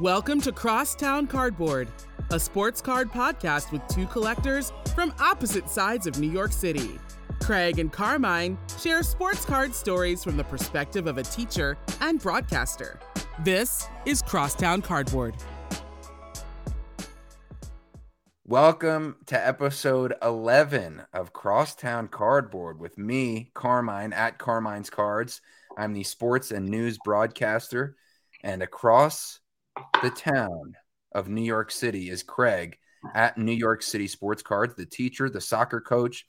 Welcome to Crosstown Cardboard, a sports card podcast with two collectors from opposite sides of New York City. Craig and Carmine share sports card stories from the perspective of a teacher and broadcaster. This is Crosstown Cardboard. Welcome to episode 11 of Crosstown Cardboard with me, Carmine, at Carmine's Cards. I'm the sports and news broadcaster, and across the town of New York City is Craig at New York City Sports Cards, the teacher, the soccer coach.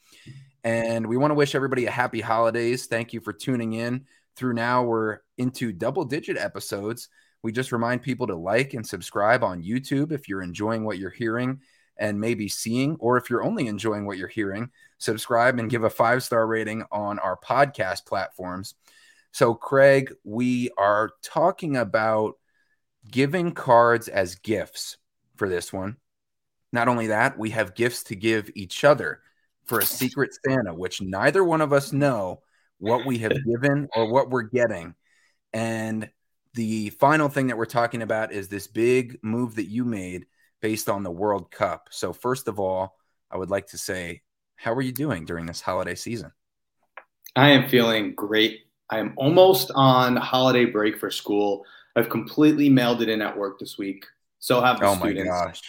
And we want to wish everybody a happy holidays. Thank you for tuning in. Through now, we're into double digit episodes. We just remind people to like and subscribe on YouTube if you're enjoying what you're hearing and maybe seeing, or if you're only enjoying what you're hearing, subscribe and give a five star rating on our podcast platforms. So, Craig, we are talking about giving cards as gifts for this one. Not only that, we have gifts to give each other for a secret Santa, which neither one of us know what we have given or what we're getting. And the final thing that we're talking about is this big move that you made based on the World Cup. So, first of all, I would like to say, how are you doing during this holiday season? I am feeling great. I am almost on holiday break for school. I've completely mailed it in at work this week. So have the oh students. my gosh.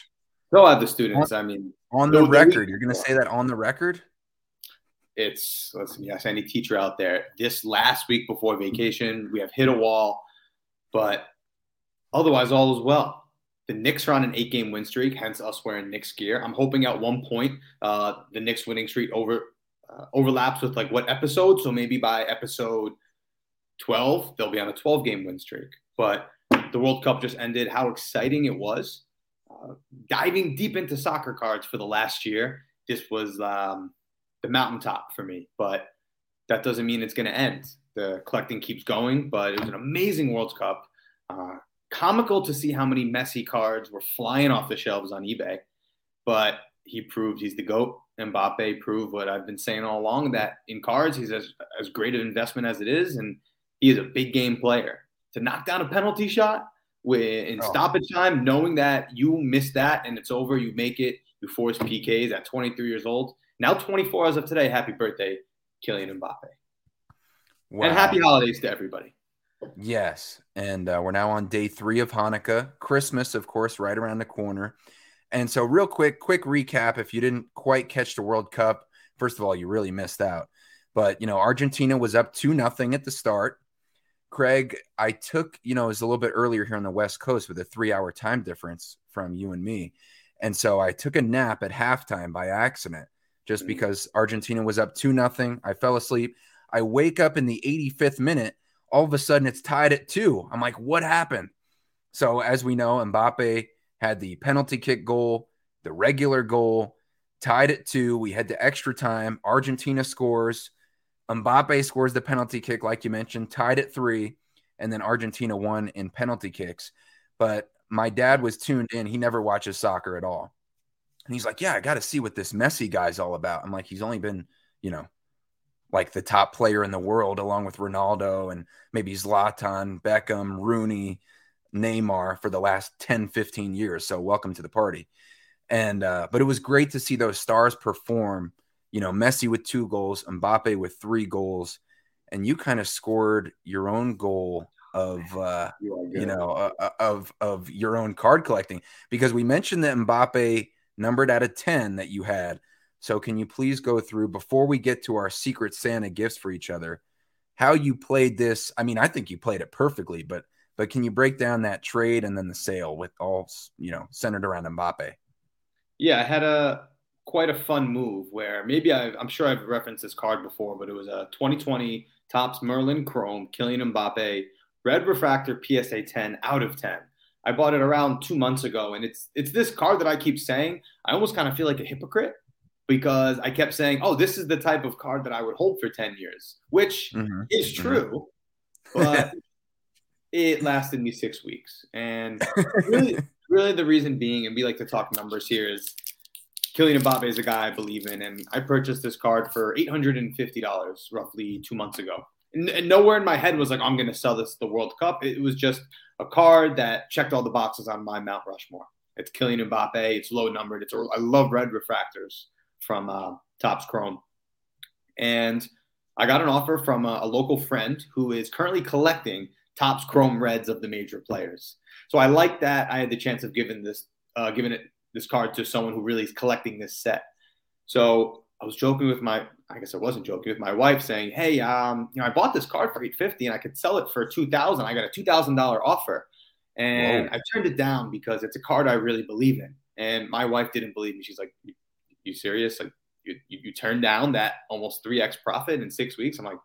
So have the students. I mean, on the record, you're going to say that on the record? It's listen, yes, any teacher out there. This last week before vacation, we have hit a wall, but otherwise, all is well. The Knicks are on an eight game win streak, hence us wearing Knicks gear. I'm hoping at one point uh, the Knicks winning streak over uh, overlaps with like what episode. So maybe by episode 12, they'll be on a 12 game win streak. But the World Cup just ended. How exciting it was! Uh, diving deep into soccer cards for the last year, this was um, the mountaintop for me. But that doesn't mean it's going to end. The collecting keeps going, but it was an amazing World Cup. Uh, comical to see how many Messi cards were flying off the shelves on eBay, but he proved he's the GOAT. Mbappe proved what I've been saying all along that in cards, he's as, as great an investment as it is, and he is a big game player to knock down a penalty shot with in oh. stoppage time, knowing that you miss that and it's over, you make it, you force PKs at 23 years old. Now 24 as of today. Happy birthday, Kylian Mbappe. Wow. And happy holidays to everybody. Yes. And uh, we're now on day three of Hanukkah. Christmas, of course, right around the corner. And so, real quick, quick recap if you didn't quite catch the World Cup, first of all, you really missed out. But, you know, Argentina was up 2 nothing at the start. Craig, I took, you know, it was a little bit earlier here on the West Coast with a three hour time difference from you and me. And so I took a nap at halftime by accident just mm-hmm. because Argentina was up 2 nothing. I fell asleep. I wake up in the 85th minute. All of a sudden, it's tied at two. I'm like, what happened? So, as we know, Mbappe had the penalty kick goal, the regular goal, tied at two. We head to extra time. Argentina scores. Mbappe scores the penalty kick, like you mentioned, tied at three, and then Argentina won in penalty kicks. But my dad was tuned in. He never watches soccer at all. And he's like, Yeah, I got to see what this Messi guy's all about. I'm like, He's only been, you know, like the top player in the world, along with Ronaldo and maybe Zlatan, Beckham, Rooney, Neymar for the last 10, 15 years. So welcome to the party. And, uh, but it was great to see those stars perform you know, Messi with two goals, Mbappe with three goals, and you kind of scored your own goal of uh, you know uh, uh, of of your own card collecting because we mentioned that Mbappe numbered out of 10 that you had. So can you please go through before we get to our secret Santa gifts for each other how you played this? I mean, I think you played it perfectly, but but can you break down that trade and then the sale with all, you know, centered around Mbappe? Yeah, I had a quite a fun move where maybe i am sure I've referenced this card before, but it was a 2020 Topps Merlin Chrome Kylian Mbappe Red Refractor PSA 10 out of 10. I bought it around two months ago, and it's it's this card that I keep saying. I almost kind of feel like a hypocrite because I kept saying, "Oh, this is the type of card that I would hold for 10 years," which mm-hmm. is mm-hmm. true, mm-hmm. but it lasted me six weeks, and really, really the reason being, and we like to talk numbers here, is Kylian Mbappe is a guy I believe in, and I purchased this card for $850 roughly two months ago. and nowhere in my head was like, I'm going to sell this the World Cup. It was just a card that checked all the boxes on my Mount Rushmore. It's Kylian Mbappe. It's low numbered. It's I love red refractors from uh, Topps Chrome, and I got an offer from a, a, local friend who is currently collecting Topps Chrome reds of the major players. So I like that I had the chance of giving this uh, giving it this card to someone who really is collecting this set. So I was joking with my I guess I wasn't joking with my wife saying, "Hey, um, you know, I bought this card for 850 and I could sell it for 2000. I got a $2000 offer." And Whoa. I turned it down because it's a card I really believe in. And my wife didn't believe me. She's like, "You, you serious? Like you, you, you turned down that almost 3x profit in 6 weeks?" I'm like,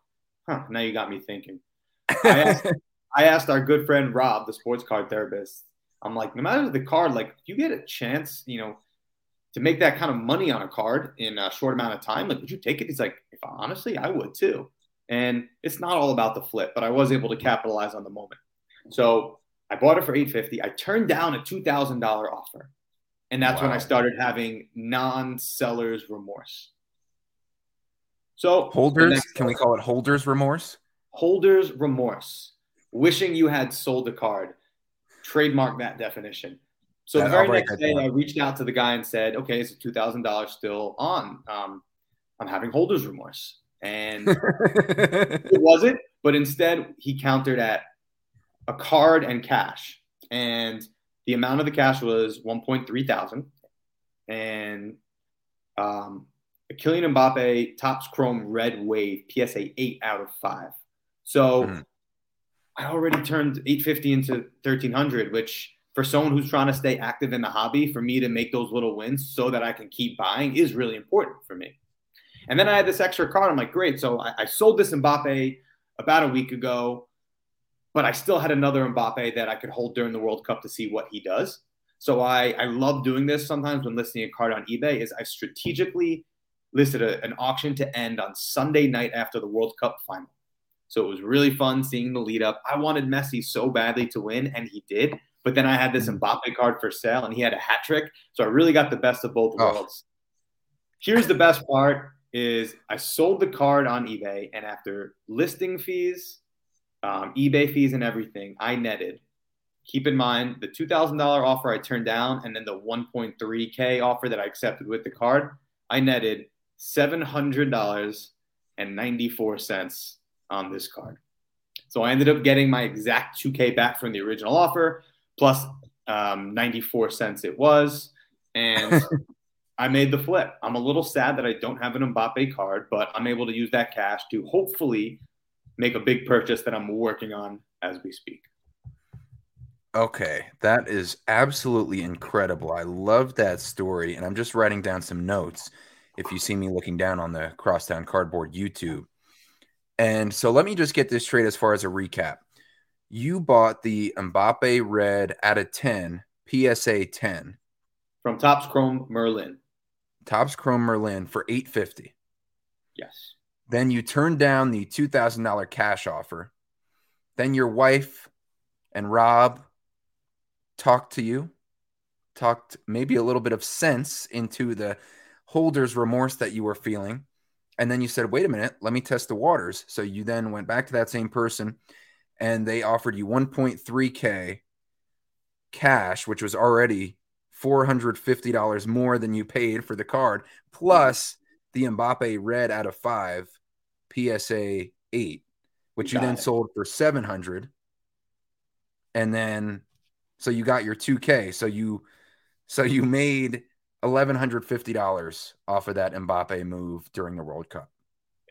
"Huh, now you got me thinking." I asked, I asked our good friend Rob, the sports card therapist. I'm like, no matter the card, like if you get a chance, you know, to make that kind of money on a card in a short amount of time, like would you take it? He's like, if honestly, I would too. And it's not all about the flip, but I was able to capitalize on the moment. So I bought it for 850. I turned down a $2,000 offer. And that's wow. when I started having non-seller's remorse. So holders, can we call it holders remorse? Holders remorse. Wishing you had sold the card. Trademark that definition. So the very next day, I reached out to the guy and said, "Okay, it's two thousand dollars still on. Um, I'm having holders remorse," and it wasn't. But instead, he countered at a card and cash, and the amount of the cash was one point three thousand, and um, a Kylian Mbappe Topps Chrome Red Wave PSA eight out of five. So mm-hmm. I already turned eight fifty into thirteen hundred, which for someone who's trying to stay active in the hobby, for me to make those little wins so that I can keep buying is really important for me. And then I had this extra card. I'm like, great. So I, I sold this Mbappe about a week ago, but I still had another Mbappe that I could hold during the World Cup to see what he does. So I, I love doing this sometimes when listing a card on eBay is I strategically listed a, an auction to end on Sunday night after the World Cup final. So it was really fun seeing the lead up. I wanted Messi so badly to win, and he did. But then I had this mm-hmm. Mbappe card for sale, and he had a hat trick. So I really got the best of both oh. worlds. Here's the best part: is I sold the card on eBay, and after listing fees, um, eBay fees, and everything, I netted. Keep in mind the two thousand dollar offer I turned down, and then the one point three k offer that I accepted with the card. I netted seven hundred dollars and ninety four cents on this card. So I ended up getting my exact 2K back from the original offer plus um, 94 cents it was. And I made the flip. I'm a little sad that I don't have an Mbappe card, but I'm able to use that cash to hopefully make a big purchase that I'm working on as we speak. Okay, that is absolutely incredible. I love that story, and I'm just writing down some notes. If you see me looking down on the Crosstown Cardboard YouTube, and so let me just get this straight as far as a recap you bought the Mbappe Red out of 10, PSA 10. From Topps Chrome Merlin. Topps Chrome Merlin for 850. Yes. Then you turned down the $2,000 cash offer. Then your wife and Rob talked to you, talked maybe a little bit of sense into the holder's remorse that you were feeling. And then you said, wait a minute, let me test the waters. So you then went back to that same person and they offered you 1.3k cash, which was already $450 more than you paid for the card, plus the Mbappe red out of five PSA 8, which you, you then it. sold for 700. And then so you got your 2K. So you so you made $1150 off of that Mbappe move during the World Cup.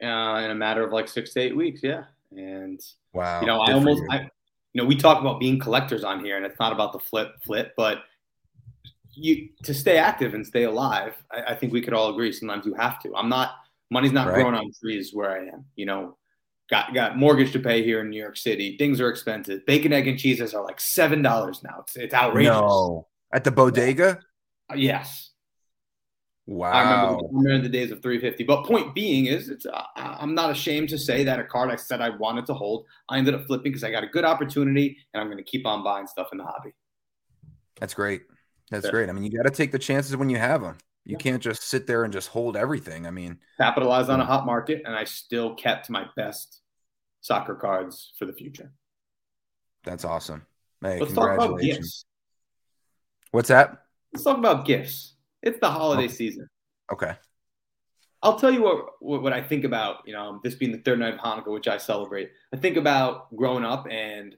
Uh, in a matter of like six to eight weeks, yeah. And wow, you know, I almost, you. I, you know, we talk about being collectors on here, and it's not about the flip, flip, but you to stay active and stay alive. I, I think we could all agree. Sometimes you have to. I'm not. Money's not right. growing on trees where I am. You know, got got mortgage to pay here in New York City. Things are expensive. Bacon, egg, and cheeses are like seven dollars now. It's it's outrageous. No, at the bodega. Yes. Wow. I remember, I remember the days of 350. But point being is, it's uh, I'm not ashamed to say that a card I said I wanted to hold, I ended up flipping because I got a good opportunity, and I'm going to keep on buying stuff in the hobby. That's great. That's yeah. great. I mean, you got to take the chances when you have them. You yeah. can't just sit there and just hold everything. I mean, capitalize on a hot market, and I still kept my best soccer cards for the future. That's awesome. Hey, Let's talk about gifts. What's that? Let's talk about gifts. It's the holiday Okay. season. Okay. I'll tell you what, what what I think about. You know, this being the third night of Hanukkah, which I celebrate. I think about growing up and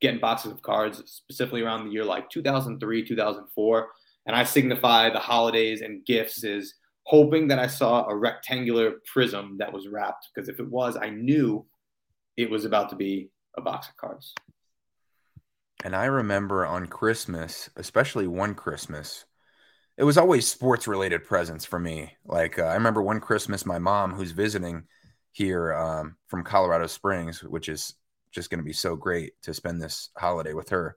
getting boxes of cards, specifically around the year like 2003, 2004, and I signify the holidays and gifts is hoping that I saw a rectangular prism that was wrapped. Because if it was, I knew it was about to be a box of cards. And I remember on Christmas, especially one Christmas, it was always sports related presents for me. Like uh, I remember one Christmas, my mom, who's visiting here um, from Colorado Springs, which is just going to be so great to spend this holiday with her.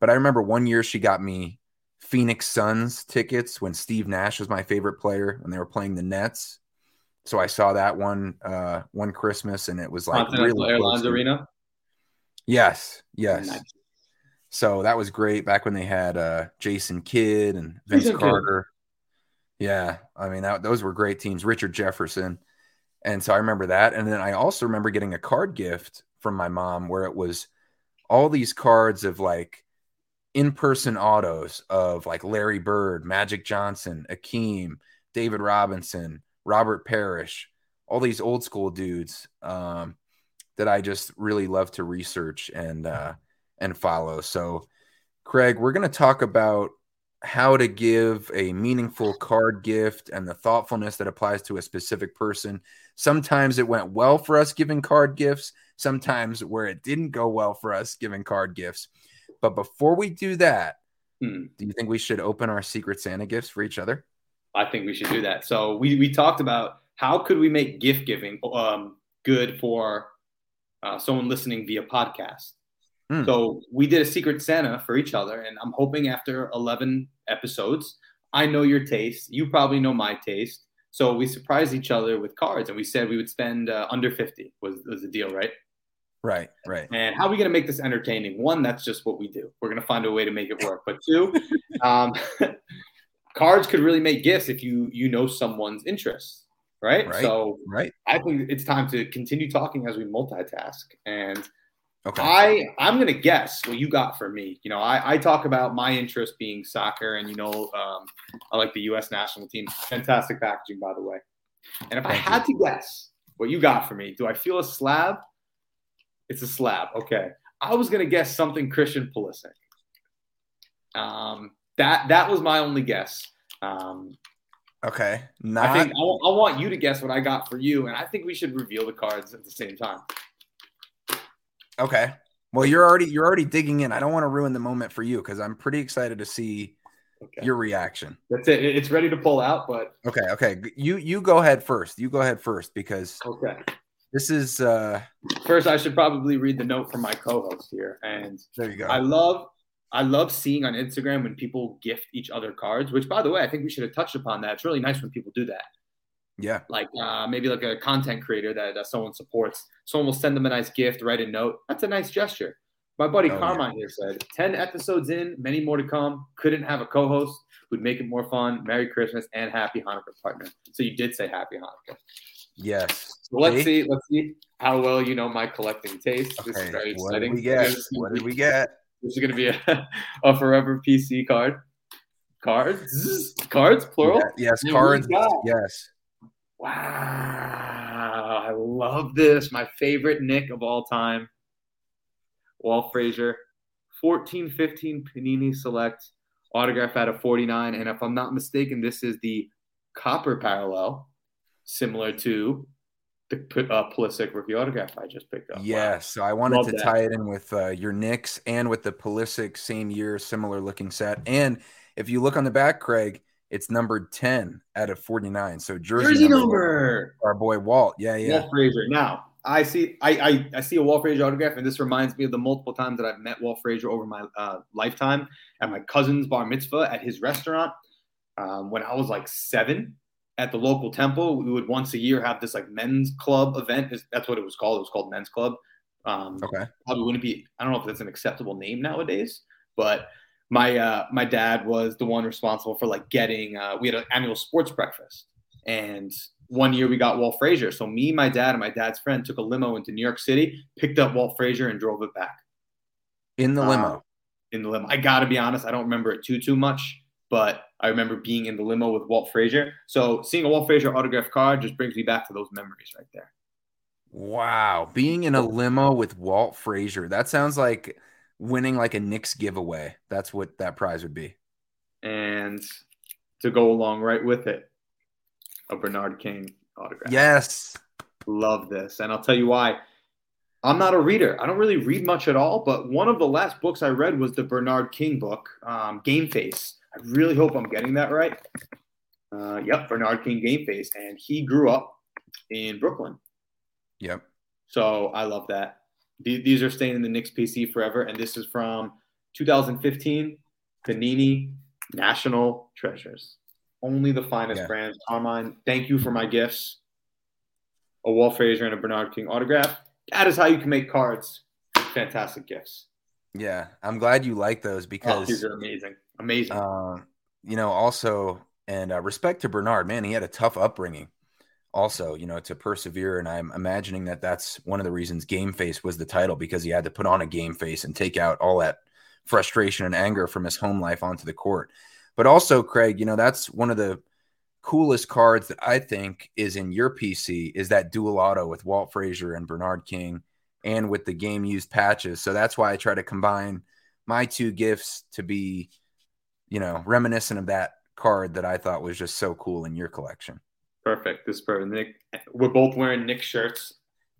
But I remember one year she got me Phoenix Suns tickets when Steve Nash was my favorite player when they were playing the Nets. So I saw that one uh, one Christmas, and it was like Continental really Airlines Arena. Yes, yes. Nice. So that was great back when they had uh, Jason Kidd and Vince Jason Kidd. Carter. Yeah, I mean that, those were great teams. Richard Jefferson, and so I remember that. And then I also remember getting a card gift from my mom where it was all these cards of like in-person autos of like Larry Bird, Magic Johnson, Akeem, David Robinson, Robert Parish, all these old school dudes um, that I just really love to research and uh, and follow. So, Craig, we're going to talk about how to give a meaningful card gift and the thoughtfulness that applies to a specific person. Sometimes it went well for us giving card gifts, sometimes where it didn't go well for us giving card gifts. But before we do that, Hmm. do you think we should open our secret Santa gifts for each other? I think we should do that. So we, we talked about how could we make gift giving um, good for uh, someone listening via podcast. Hmm. So we did a secret Santa for each other, and I'm hoping after 11 episodes, I know your taste. You probably know my taste. So we surprised each other with cards, and we said we would spend uh, under 50 was, was the deal, right? Right, right. And how are we going to make this entertaining? One, that's just what we do. We're going to find a way to make it work. But two, um, cards could really make gifts if you you know someone's interests, right? Right. So Right. I think it's time to continue talking as we multitask. And Okay. I I'm going to guess what you got for me. You know, I, I talk about my interest being soccer, and you know, um, I like the U.S. national team. Fantastic packaging, by the way. And if I Thank you. had to guess what you got for me, do I feel a slab? It's a slab. Okay. I was gonna guess something Christian Pulisic. Um, that that was my only guess. Um, okay. I think I, I want you to guess what I got for you, and I think we should reveal the cards at the same time. Okay. Well, you're already you're already digging in. I don't want to ruin the moment for you because I'm pretty excited to see Okay. your reaction. That's it. It- It's ready to pull out, but Okay, okay. You you go ahead first. You go ahead first because okay. this is uh First, I should probably read the note from my co-host here, and there you go. I love I love seeing on Instagram when people gift each other cards. Which, by the way, I think we should have touched upon that. It's really nice when people do that. Yeah. like uh, maybe like a content creator that, that someone supports. Someone will send them a nice gift, write a note. That's a nice gesture. My buddy Oh, yeah. Carmine here said, 10 episodes in, many more to come. Couldn't have a co host who'd make it more fun. Merry Christmas and happy Hanukkah, partner. So you did say happy Hanukkah. Yes. So let's See? see. Let's see how well you know my collecting taste. This is Okay. very What did we get? This is gonna What did we get? This is going to be a, a forever PC card. Cards? Cards, plural? Yeah, yes, Yeah, cards. Yes. Wow, I love this. My favorite Knick of all time, Walt Frazier, 14 15 Panini Select, autograph out of 49. And if I'm not mistaken, this is the copper parallel, similar to the uh, Pulisic rookie autograph I just picked up. Wow. Yes. So I wanted Love to that. tie it in with uh, your Knicks and with the Pulisic same year, similar looking set. And if you look on the back, Craig, it's numbered 10 out of 49. So jersey, Jersey number, number. Our boy Walt. Yeah, yeah. Walt Frazier. Now, I see I, I, I see a Walt Frazier autograph, and this reminds me of the multiple times that I've met Walt Frazier over my uh, lifetime at my cousin's bar mitzvah at his restaurant. Um, when I was like seven at the local temple, we would once a year have this like men's club event. That's what it was called. It was called men's club. Um, Okay. probably wouldn't be. I don't know if that's an acceptable name nowadays, but my uh, my dad was the one responsible for like getting. Uh, we had an annual sports breakfast, and one year we got Walt Frazier. So me, my dad, and my dad's friend took a limo into New York City, picked up Walt Frazier, and drove it back. In the limo. Uh, in the limo. I got to be honest, I don't remember it too too much, but I remember being in the limo with Walt Frazier. So seeing a Walt Frazier autograph card just brings me back to those memories right there. Wow, being in a limo with Walt Frazier. That sounds like winning like a Knicks giveaway. That's what that prize would be. And to go along right with it, a Bernard King autograph. Yes. Love this. And I'll tell you why. I'm not a reader. I don't really read much at all, but one of the last books I read was the Bernard King book, um, Game Face. I really hope I'm getting that right. Uh, yep, Bernard King Game Face. And he grew up in Brooklyn. Yep. So I love that. These are staying in the Knicks PC forever. And this is from 2015 Panini National Treasures. Only the finest yeah. brands. Carmine, thank you for my gifts. A Walt Frazier and a Bernard King autograph. That is how you can make cards. Fantastic gifts. Yeah, I'm glad you like those oh, because oh, these are amazing. Amazing. Uh, you know, also, and uh, respect to Bernard, man, he had a tough upbringing also, you know, to persevere. And I'm imagining that that's one of the reasons Game Face was the title because he had to put on a game face and take out all that frustration and anger from his home life onto the court. But also, Craig, you know, that's one of the coolest cards that I think is in your PC is that dual auto with Walt Frazier and Bernard King and with the game used patches. So that's why I try to combine my two gifts to be, you know, reminiscent of that card that I thought was just so cool in your collection. Perfect. This is perfect. Nick, we're both wearing Knick shirts.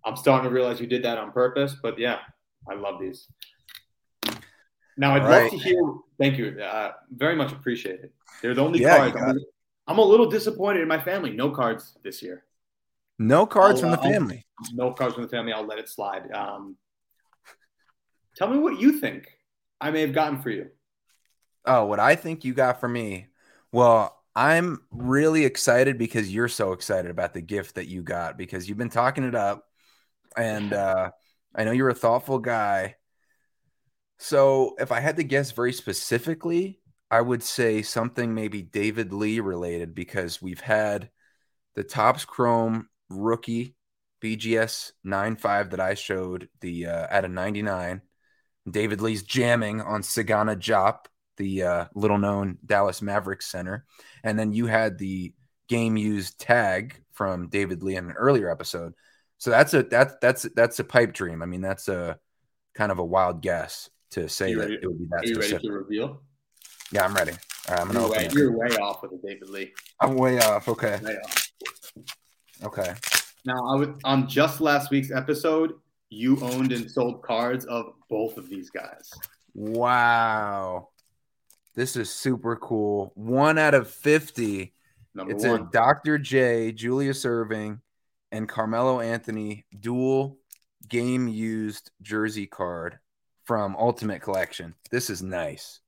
I'm starting to realize you did that on purpose, but yeah, I love these. Now, I'd right. love to hear. Thank you. Uh, very much appreciated. They're the only yeah, cards. I'm, I'm, a little disappointed in my family. No cards this year. No cards I'll, from the family. I'll, no cards from the family. I'll let it slide. Um, tell me what you think I may have gotten for you. Oh, what I think you got for me. Well, I'm really excited because you're so excited about the gift that you got because you've been talking it up. And uh, I know you're a thoughtful guy. So if I had to guess very specifically, I would say something maybe David Lee related because we've had the Topps Chrome rookie BGS 95 that I showed the uh, at a 99. David Lee's jamming on Sagana Diop the uh, little known Dallas Mavericks center. And then you had the game used tag from David Lee in an earlier episode. So that's a that's that's that's a pipe dream. I mean, that's a kind of a wild guess to say that it would be that Are you specific. ready to reveal? Yeah, I'm ready. Right, I'm gonna you're, way, you're way off with the David Lee. I'm way off. Okay. Way off. Okay. Now, I would on just last week's episode, you owned and sold cards of both of these guys. Wow. This is super cool. One out of 50. Number it's one. a Dr. J, Julius Erving, and Carmelo Anthony dual game used jersey card from Ultimate Collection. This is nice.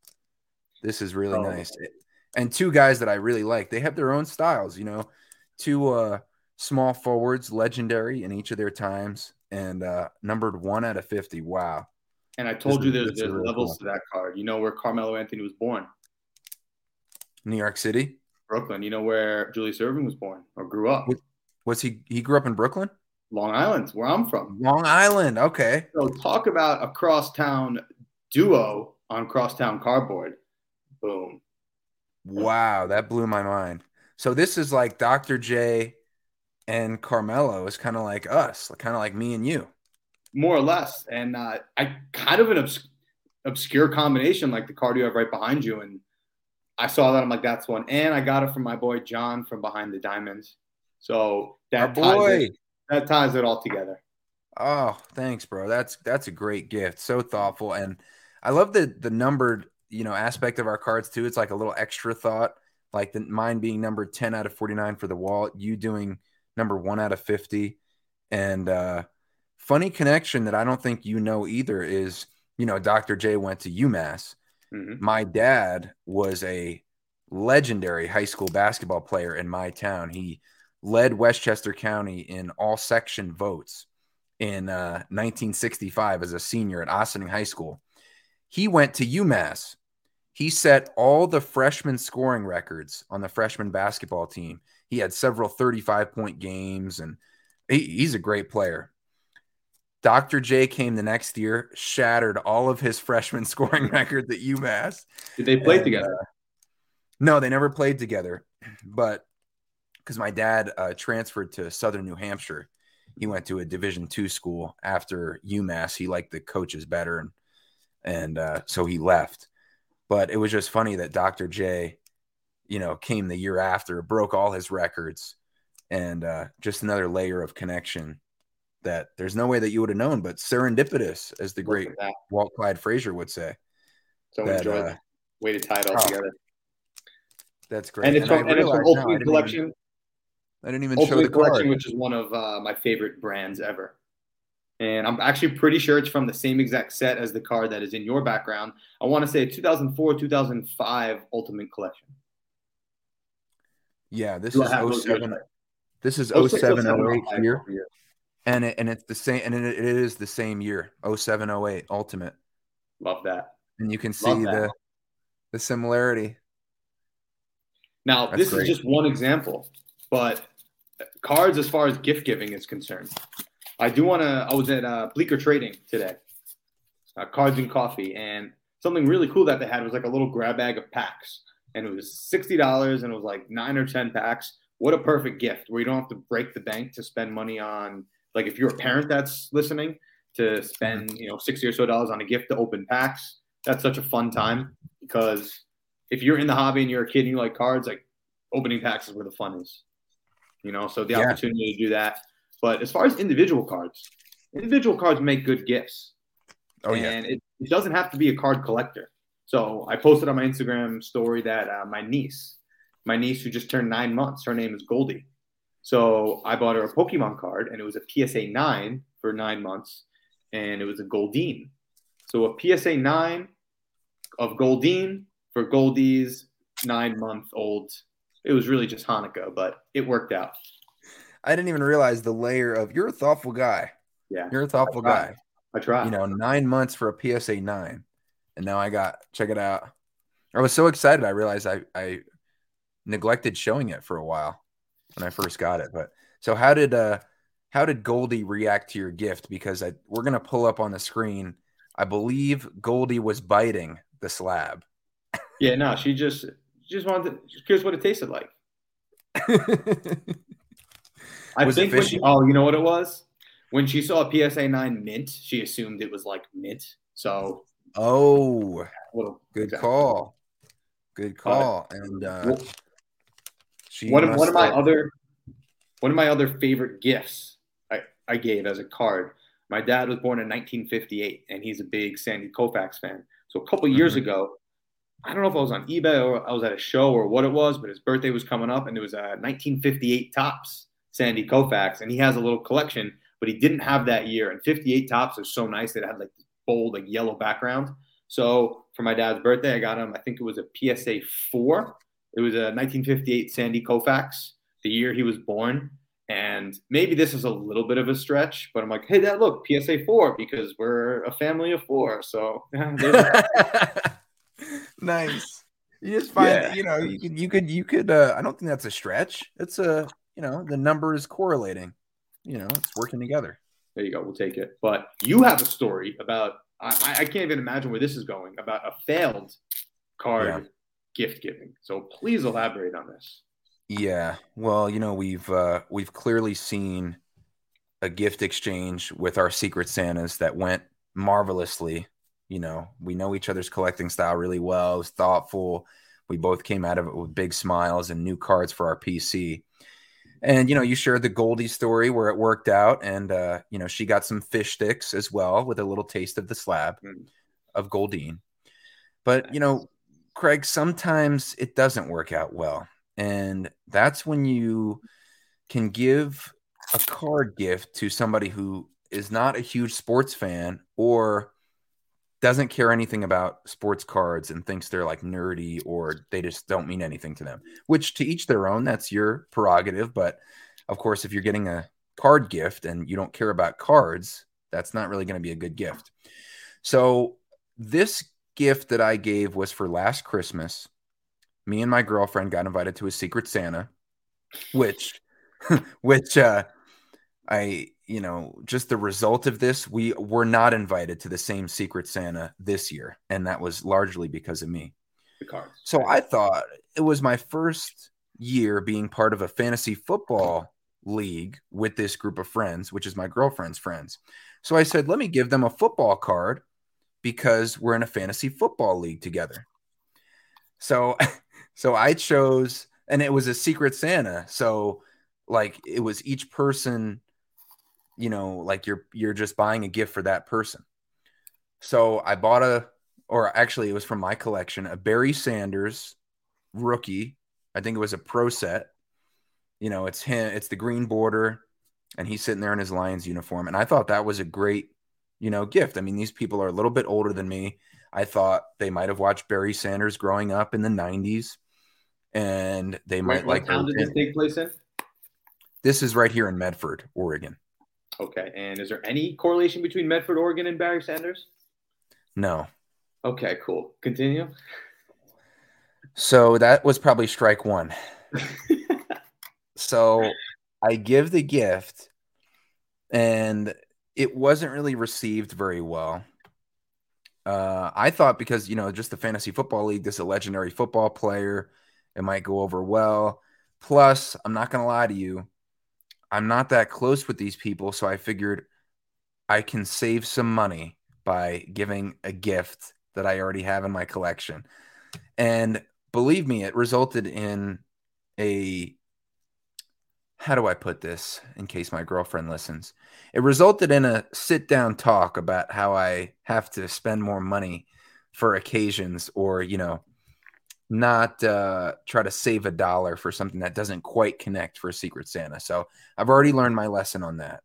This is really oh. nice. And two guys that I really like. They have their own styles, you know, two uh small forwards, legendary in each of their times, and uh numbered one out of 50. Wow. And I told you there's, there's levels cool. to that card. You know where Carmelo Anthony was born? New York City, Brooklyn. You know where Julius Erving was born or grew up? Was he? He grew up in Brooklyn. Long Island, where I'm from. Long Island. Okay. So talk about a crosstown duo on crosstown cardboard. Boom. Wow, that blew my mind. So this is like Dr. J and Carmelo is kind of like us, kind of like me and you more or less. And uh, I kind of an obs- obscure combination, like the card you have right behind you. And I saw that I'm like, that's one. And I got it from my boy John from Behind the Diamonds. So that ties it, that ties it all together. Oh, thanks, bro. That's that's a great gift. So thoughtful, and I love the the numbered you know aspect of our cards too. It's like a little extra thought, like the mine being numbered ten out of forty nine for the wall, you doing number one out of fifty, and uh funny connection that I don't think you know either is, you know, Dr. J went to UMass. Mm-hmm. My dad was a legendary high school basketball player in my town. He led Westchester County in all section votes in uh, 1965 as a senior at Ossining High School. He went to UMass. He set all the freshman scoring records on the freshman basketball team. he had several 35 point games, and he, he's a great player. Dr. J came the next year, shattered all of his freshman scoring records at UMass. Did they play and, together? Uh, no, they never played together. But because my dad uh, transferred to Southern New Hampshire, he went to a Division two school after UMass. He liked the coaches better, and and uh, so he left. But it was just funny that Dr. J, you know, came the year after, broke all his records, and uh, just another layer of connection that there's no way that you would have known, but serendipitous, as the great Walt Clyde Frazier would say. So that, enjoy uh, way to tie it all oh, together. That's great. And it's from, and it's from Ultimate no, Collection. Even, I didn't even show the Collection, card. which is one of uh, my favorite brands ever. And I'm actually pretty sure it's from the same exact set as the card that is in your background. I want to say 2004, 2005 Ultimate Collection. Yeah, this Do is 07. This is 07, 08 year. And it, and it's the same and it, it is the same year, 07, 08 Ultimate. Love that. And you can see the the similarity. Now, That's this great. is just one example, but cards as far as gift giving is concerned. I do want to. I was at uh, Bleecker Trading today, uh, cards and coffee, and something really cool that they had was like a little grab bag of packs, and it was sixty dollars, and it was like nine or ten packs. What a perfect gift where you don't have to break the bank to spend money on. Like if you're a parent that's listening, to spend you know sixty or so dollars on a gift to open packs. That's such a fun time because if you're in the hobby and you're a kid and you like cards, like opening packs is where the fun is. You know, so the yeah. opportunity to do that. But as far as individual cards, individual cards make good gifts. Oh yeah, and it, it doesn't have to be a card collector. So I posted on my Instagram story that uh, my niece, my niece who just turned nine months, her name is Goldie. So I bought her a Pokemon card, and it was a PSA nine for nine months, and it was a Goldeen. So a PSA nine of Goldeen for Goldie's nine month old. It was really just Hanukkah, but it worked out. I didn't even realize the layer of you're a thoughtful guy. Yeah. You're a thoughtful I guy. I try. You know, nine months for a PSA nine. And now I got check it out. I was so excited I realized I, I neglected showing it for a while when I first got it. But so how did uh how did Goldie react to your gift? Because I, we're gonna pull up on the screen. I believe Goldie was biting the slab. Yeah, no, she just she just wanted to curious what it tasted like. I was think when she, oh, you know what it was? When she saw a PSA nine mint, she assumed it was like mint. So oh, good exactly. call, good call. Uh, and uh, well, one of one of my other one of my other favorite gifts I, I gave as a card. My dad was born in 1958, and he's a big Sandy Koufax fan. So a couple years mm-hmm. ago, I don't know if I was on eBay or I was at a show or what it was, but his birthday was coming up, and it was a 1958 Topps Sandy Koufax, and he has a little collection, but he didn't have that year. And 58 Topps are so nice that it had like bold, like yellow background. So for my dad's birthday, I got him. I think it was a PSA four. It was a 1958 Sandy Koufax, the year he was born. And maybe this is a little bit of a stretch, but I'm like, hey, Dad, look, PSA four because we're a family of four. So nice. You just find, yeah. you know, you could, you could, you could. Uh, I don't think that's a stretch. It's a, you know, the number is correlating. You know, it's working together. There you go. We'll take it. But you have a story about. I, I can't even imagine where this is going about a failed card yeah. Gift giving. So please elaborate on this. Yeah. Well, you know, we've uh, we've clearly seen a gift exchange with our secret Santas that went marvelously. You know, we know each other's collecting style really well. It was thoughtful. We both came out of it with big smiles and new cards for our PC. And you know, you shared the Goldie story where it worked out, and uh, you know, she got some fish sticks as well with a little taste of the slab mm. of Goldeen. But you know, Craig, sometimes it doesn't work out well and that's when you can give a card gift to somebody who is not a huge sports fan or doesn't care anything about sports cards and thinks they're like nerdy or they just don't mean anything to them, which to each their own, that's your prerogative. But of course, if you're getting a card gift and you don't care about cards, that's not really going to be a good gift. So, this gift that I gave was for last Christmas me and my girlfriend got invited to a secret Santa. which, which, uh, I, you know, just the result of this, we were not invited to the same Secret Santa this year. And that was largely because of me. The cards. So I thought it was my first year being part of a fantasy football league with this group of friends, which is my girlfriend's friends. So I said, let me give them a football card because we're in a fantasy football league together. So so I chose and it was a secret Santa. So like it was each person, you know, like you're you're just buying a gift for that person. So I bought a or actually it was from my collection, a Barry Sanders rookie. I think it was a pro set. You know, it's him, it's the green border, and he's sitting there in his Lions uniform. And I thought that was a great, you know, gift. I mean, these people are a little bit older than me. I thought they might have watched Barry Sanders growing up in the 90s and they might what like town did this take place in? This is right here in Medford, Oregon. Okay. And is there any correlation between Medford, Oregon and Barry Sanders? No. Okay, cool. Continue. So that was probably strike one. so I give the gift and it wasn't really received very well. Uh, I thought because, you know, just the fantasy football league, this is a legendary football player. It might go over well. Plus, I'm not to lie to you. I'm not that close with these people. So I figured I can save some money by giving a gift that I already have in my collection. And believe me, it resulted in a how do I put this in case my girlfriend listens? It resulted in a sit down talk about how I have to spend more money for occasions or, you know, not uh, try to save a dollar for something that doesn't quite connect for a Secret Santa. So I've already learned my lesson on that.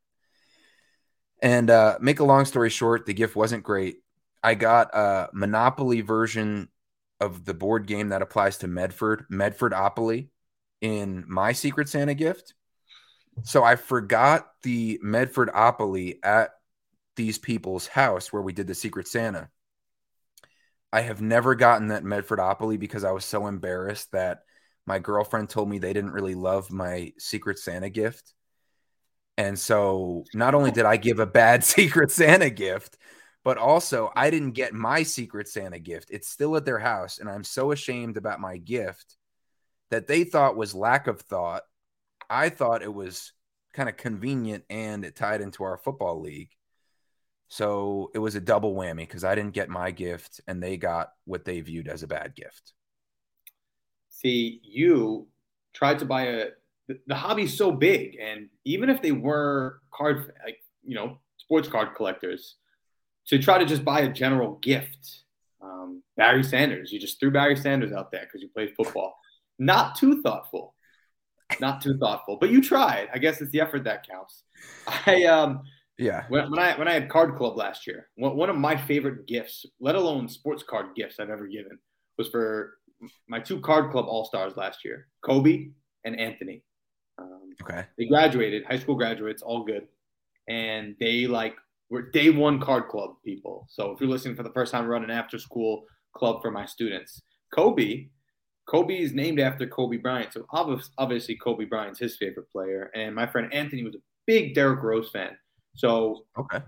And uh, make a long story short, the gift wasn't great. I got a Monopoly version of the board game that applies to Medford, Medfordopoly, in my Secret Santa gift. So I forgot the Medfordopoly at these people's house where we did the Secret Santa. I have never gotten that Medfordopoly because I was so embarrassed that my girlfriend told me they didn't really love my Secret Santa gift. And so not only did I give a bad Secret Santa gift, but also I didn't get my Secret Santa gift. It's still at their house. And I'm so ashamed about my gift that they thought was lack of thought. I thought it was kind of convenient and it tied into our football league. So it was a double whammy because I didn't get my gift and they got what they viewed as a bad gift. See, you tried to buy a the hobby's so big, and even if they were card like you know sports card collectors, to try to just buy a general gift, um, Barry Sanders, you just threw Barry Sanders out there because you played football. Not too thoughtful, not too thoughtful, but you tried. I guess it's the effort that counts. I um yeah. When, when I when I had Card Club last year, one, one of my favorite gifts, let alone sports card gifts I've ever given, was for my two Card Club All Stars last year, Kobe and Anthony. Um, okay. They graduated, high school graduates, all good, and they like were day one Card Club people. So if you're listening for the first time, run an after school club for my students. Kobe, Kobe is named after Kobe Bryant, so obviously Kobe Bryant's his favorite player, and my friend Anthony was a big Derrick Rose fan. So okay,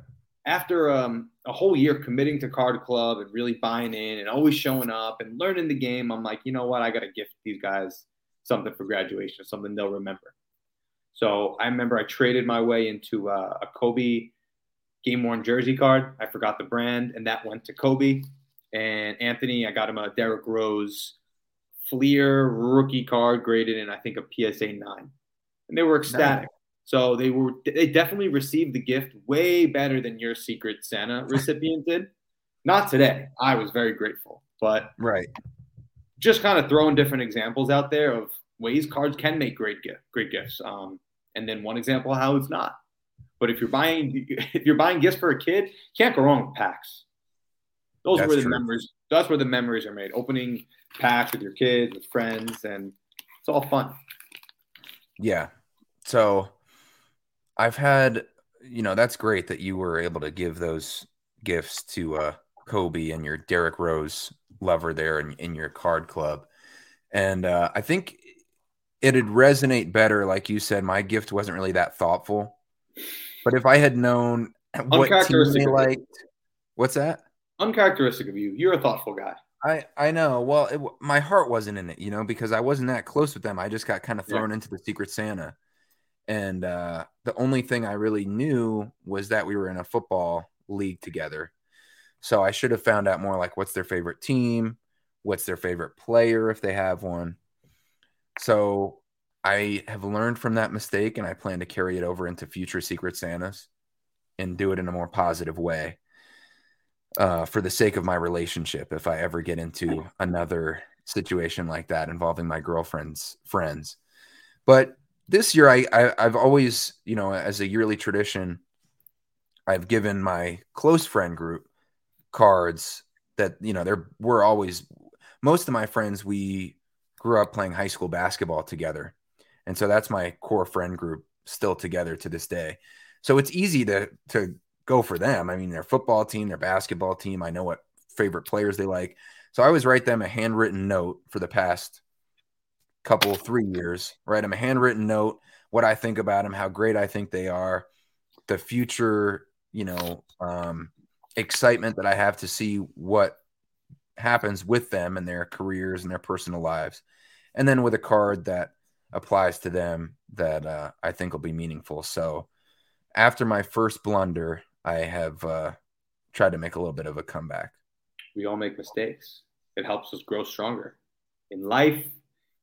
after um, a whole year committing to Card Club and really buying in and always showing up and learning the game, I'm like, you know what? I got to gift these guys something for graduation, something they'll remember. So I remember I traded my way into uh, a Kobe game worn jersey card. I forgot the brand, and that went to Kobe. And Anthony, I got him a Derrick Rose Fleer rookie card graded in, I think, a PSA 9. And they were ecstatic. So they were they definitely received the gift way better than your Secret Santa recipient did. Not today. I was very grateful, but right. Just kind of throwing different examples out there of ways cards can make great gift, great gifts. Um, and then one example how it's not. But if you're buying if you're buying gifts for a kid, can't go wrong with packs. Those that's are where the memories. That's where the memories are made. Opening packs with your kids, with friends, and it's all fun. Yeah. So I've had, you know, that's great that you were able to give those gifts to uh, Kobe and your Derrick Rose lover there in, in your card club. And uh, I think it'd resonate better. Like you said, my gift wasn't really that thoughtful. But if I had known what team they liked, what's that? Uncharacteristic of you. You're a thoughtful guy. I I know. Well, it, my heart wasn't in it, you know, because I wasn't that close with them. I just got kind of thrown yeah. into the Secret Santa, and uh, the only thing I really knew was that we were in a football league together. So I should have found out more like what's their favorite team, what's their favorite player if they have one. So I have learned from that mistake, and I plan to carry it over into future Secret Santas and do it in a more positive way uh, for the sake of my relationship if I ever get into another situation like that involving my girlfriend's friends. But this year, I, I have always, you know, as a yearly tradition, I've given my close friend group cards that you know there were always most of my friends we grew up playing high school basketball together, and so that's my core friend group still together to this day. So it's easy to to go for them. I mean, their football team, their basketball team. I know what favorite players they like. So I always write them a handwritten note for the past couple, three years. Write them a handwritten note, what I think about them, how great I think they are, the future, you know, um, excitement that I have to see what happens with them and their careers and their personal lives. And then with a card that applies to them that uh, I think will be meaningful. So after my first blunder, I have uh, tried to make a little bit of a comeback. We all make mistakes. It helps us grow stronger in life,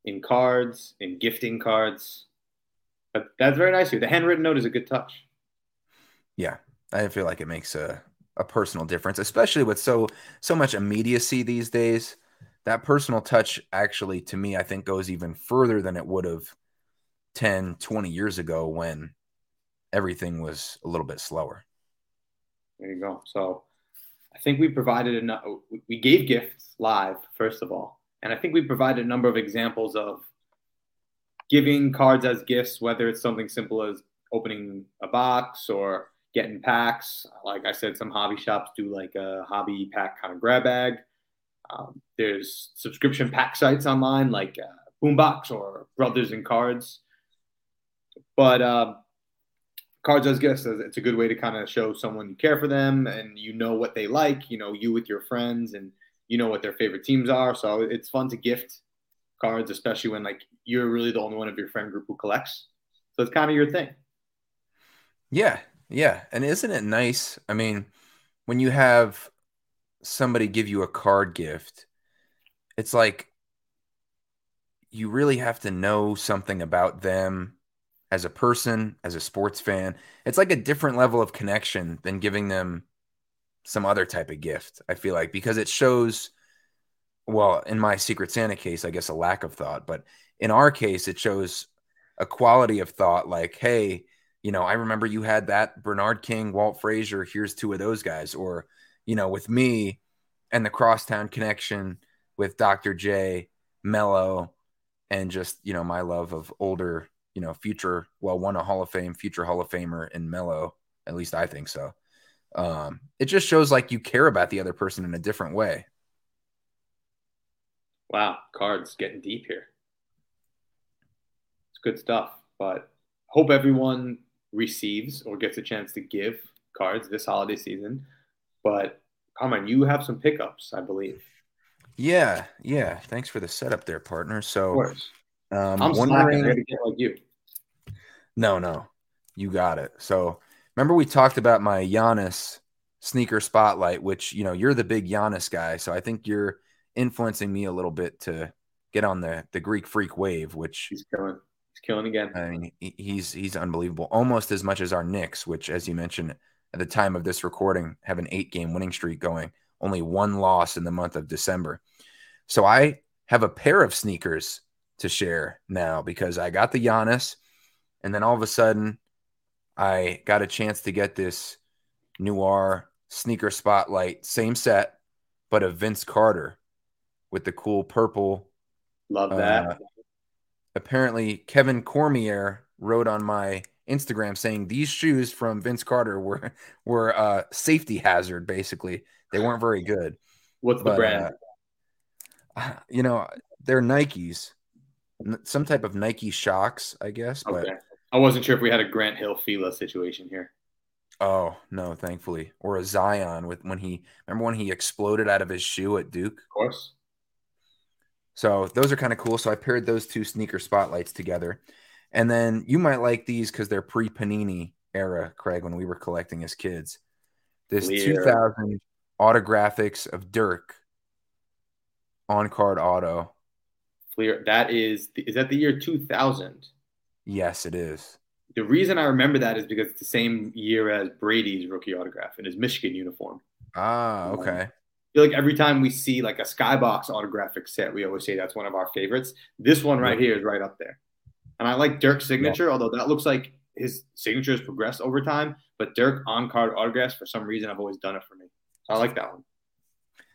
in cards, in gifting cards. But that's very nice of you. The handwritten note is a good touch. Yeah, I feel like it makes a, a personal difference, especially with so so much immediacy these days. That personal touch actually to me I think goes even further than it would have 10, 20 years ago when everything was a little bit slower. There you go. So I think we provided enough. We gave gifts live, first of all. And I think we provided a number of examples of giving cards as gifts, whether it's something simple as opening a box or getting packs. Like I said, some hobby shops do like a hobby pack kind of grab bag. Um, there's subscription pack sites online like uh, Boombox or Brothers in Cards. But uh, cards as gifts it's a good way to kind of show someone you care for them and you know what they like you know you with your friends and you know what their favorite teams are. So it's fun to gift cards especially when like you're really the only one of your friend group who collects. So it's kind of your thing. Yeah yeah. And isn't it nice i mean when you have somebody give you a card gift it's like you really have to know something about them as a person, as a sports fan. It's like a different level of connection than giving them some other type of gift. I feel like because it shows well, in my Secret Santa case, I guess a lack of thought, but in our case it shows a quality of thought like, hey, you know, I remember you had that Bernard King, Walt Frazier, here's two of those guys or you know, with me and the crosstown connection with Dr. J, Melo, and just, you know, my love of older you know, future, well, won a Hall of Fame, future Hall of Famer in Melo. At least I think so. Um, it just shows like you care about the other person in a different way. Wow, cards getting deep here. It's good stuff, but hope everyone receives or gets a chance to give cards this holiday season. But Carmine, you have some pickups, I believe. Yeah, yeah. Thanks for the setup there, partner. So um, I'm wondering, like you. No, no, you got it. So remember we talked about my Giannis sneaker spotlight, which you know you're the big Giannis guy, so I think you're influencing me a little bit to get on the the Greek freak wave, which he's killing. He's killing again. I mean, he's he's unbelievable, almost as much as our Knicks, which, as you mentioned at the time of this recording, have an eight game winning streak going. Only one loss in the month of December. So I have a pair of sneakers to share now because I got the Giannis, and then all of a sudden, I got a chance to get this noir sneaker spotlight, same set, but a Vince Carter with the cool purple. Love that. Uh, apparently, Kevin Cormier wrote on my Instagram saying these shoes from Vince Carter were were a safety hazard. Basically, they weren't very good. What's the but, brand? Uh, you know, they're Nikes, some type of Nike Shox, I guess. But I wasn't sure if we had a Grant Hill Fila situation here. oh no, thankfully, or a Zion with when he remember when he exploded out of his shoe at Duke. Of course. So those are kind of cool. So I paired those two sneaker spotlights together. And then you might like these because they're pre Panini era, Craig, when we were collecting as kids. This Fleer. 2000 autographics of Dirk on card auto. Fleer, that is is that the year 2000? Yes, it is. The reason I remember that is because it's the same year as Brady's rookie autograph in his Michigan uniform. Ah, okay. I feel like every time we see like a skybox autographic set, we always say that's one of our favorites. This one right here is right up there. And I like Dirk's signature, although that looks like his signature has progressed over time. But Dirk on card autographs, for some reason, I've always done it for me. So I like that one.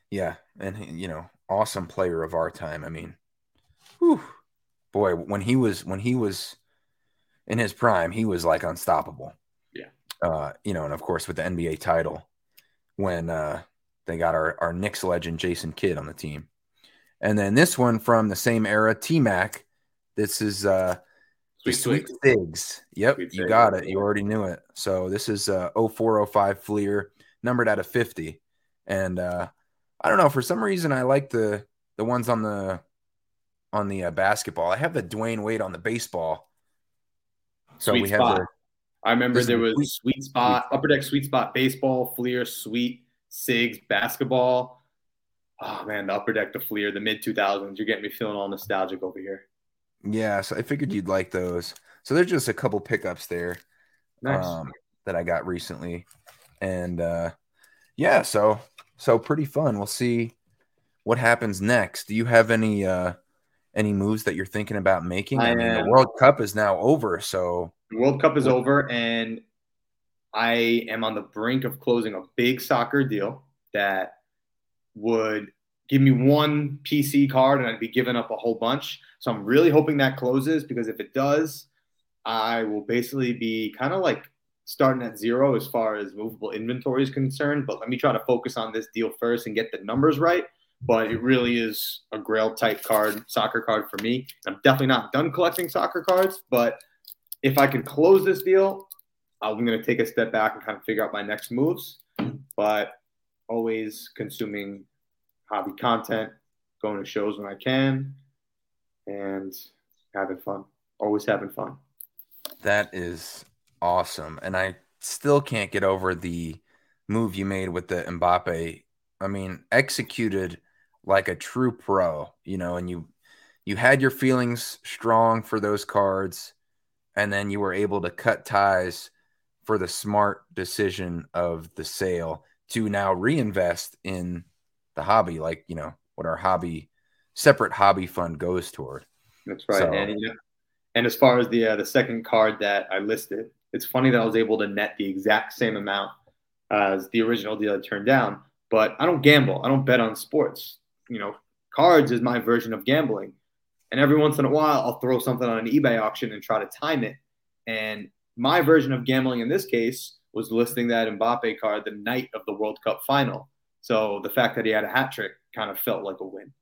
Yeah. And, you know, awesome player of our time. I mean, whew, boy, when he was, when he was in his prime, he was like unstoppable. Yeah. Uh, you know, and of course with the NBA title when uh they got our, our Knicks legend Jason Kidd on the team. And then this one from the same era, T Mac. This is uh Sweet sweet. Sigs. Yep, Sweet you got it. You already knew it. So this is uh 0405 Fleer, numbered out of 50. And uh I don't know, for some reason I like the the ones on the on the uh, basketball. I have the Dwyane Wade on the baseball. So Sweet we have spot. the I remember there was sweet- sweet, spot, upper deck sweet spot baseball, Fleer, sweet, SIGs, basketball. Oh man, the upper deck, the Fleer, the mid 2000s. You're getting me feeling all nostalgic over here. Yeah, so I figured you'd like those. So there's just a couple pickups there Nice. um, that I got recently, and uh, yeah, so so pretty fun. We'll see what happens next. Do you have any uh, any moves that you're thinking about making? I, I mean, the. World Cup is now over, so The World Cup is over, and I am on the brink of closing a big soccer deal that would give me one PC card, and I'd be giving up a whole bunch. So I'm really hoping that closes because if it does, I will basically be kind of like starting at zero as far as movable inventory is concerned. But let me try to focus on this deal first and get the numbers right. But it really is a grail type card, soccer card for me. I'm definitely not done collecting soccer cards, but if I can close this deal, I'm going to take a step back and kind of figure out my next moves. But always consuming hobby content, going to shows when I can, and having fun. Always having fun. that is awesome. And I still can't get over the move you made with the Mbappe. I mean, executed like a true pro, you know, and you you had your feelings strong for those cards, and then you were able to cut ties for the smart decision of the sale to now reinvest in the hobby, like you know what our hobby separate hobby fund goes toward. That's right. So- And you know, and as far as the uh, the second card that I listed, it's funny that I was able to net the exact same amount as the original deal I turned down. But I don't gamble. I don't bet on sports. You know, cards is my version of gambling. And every once in a while, I'll throw something on an eBay auction and try to time it. And my version of gambling in this case was listing that Mbappe card the night of the World Cup final. So the fact that he had a hat trick kind of felt like a win.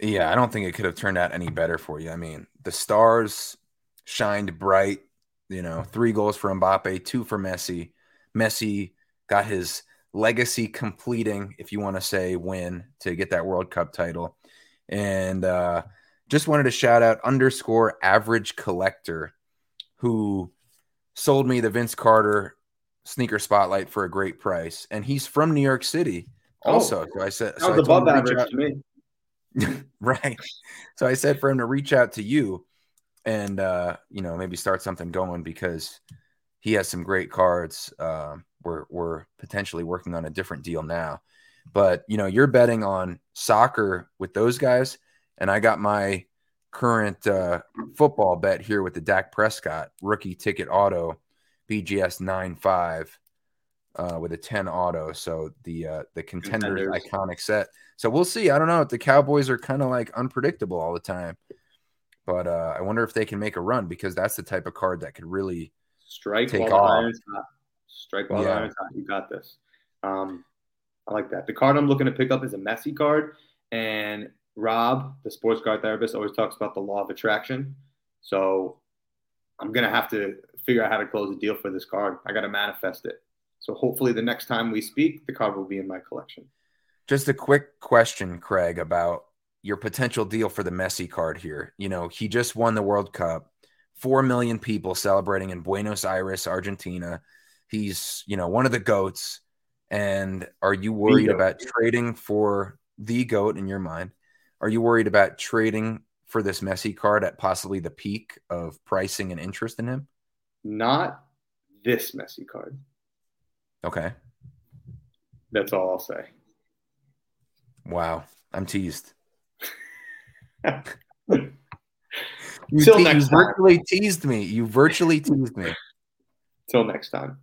Yeah, I don't think it could have turned out any better for you. I mean, the stars shined bright. You know, three goals for Mbappe, two for Messi. Messi got his legacy completing, if you want to say, win to get that World Cup title. And uh, just wanted to shout out underscore average collector who sold me the Vince Carter sneaker spotlight for a great price. And he's from New York City also. so I said, so I above average out- to me. right. So I said for him to reach out to you and uh, you know, maybe start something going because he has some great cards. Um, we're we're potentially working on a different deal now. But you know, you're betting on soccer with those guys, and I got my current uh, football bet here with the Dak Prescott rookie ticket auto BGS 95 uh, with a 10 auto. So the uh, the contenders, Contenders. iconic set. So we'll see. I don't know. The Cowboys are kind of like unpredictable all the time, but uh, I wonder if they can make a run because that's the type of card that could really. Strike Take off. Strike while the Yeah. iron's hot. You got this. Um, I like that. The card I'm looking to pick up is a Messi card, and Rob, the sports card therapist, always talks about the law of attraction. So I'm gonna have to figure out how to close a deal for this card. I gotta manifest it. So hopefully the next time we speak, the card will be in my collection. Just a quick question, Craig, about your potential deal for the Messi card here. You know, he just won the World Cup. Four million people celebrating in Buenos Aires, Argentina. He's, you know, one of the goats. And are you worried about trading for the goat in your mind? Are you worried about trading for this Messi card at possibly the peak of pricing and interest in him? Not this Messi card. Okay. That's all I'll say. Wow. I'm teased. you te- next you virtually teased me. You virtually teased me. Till next time.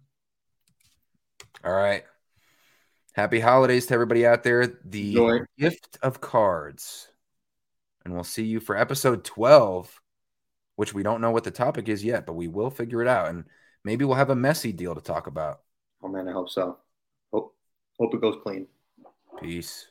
All right. Happy holidays to everybody out there. The Enjoy. gift of cards. And we'll see you for episode 12, which we don't know what the topic is yet, but we will figure it out. And maybe we'll have a messy deal to talk about. Oh, man, I hope so. Hope, hope it goes clean. Peace.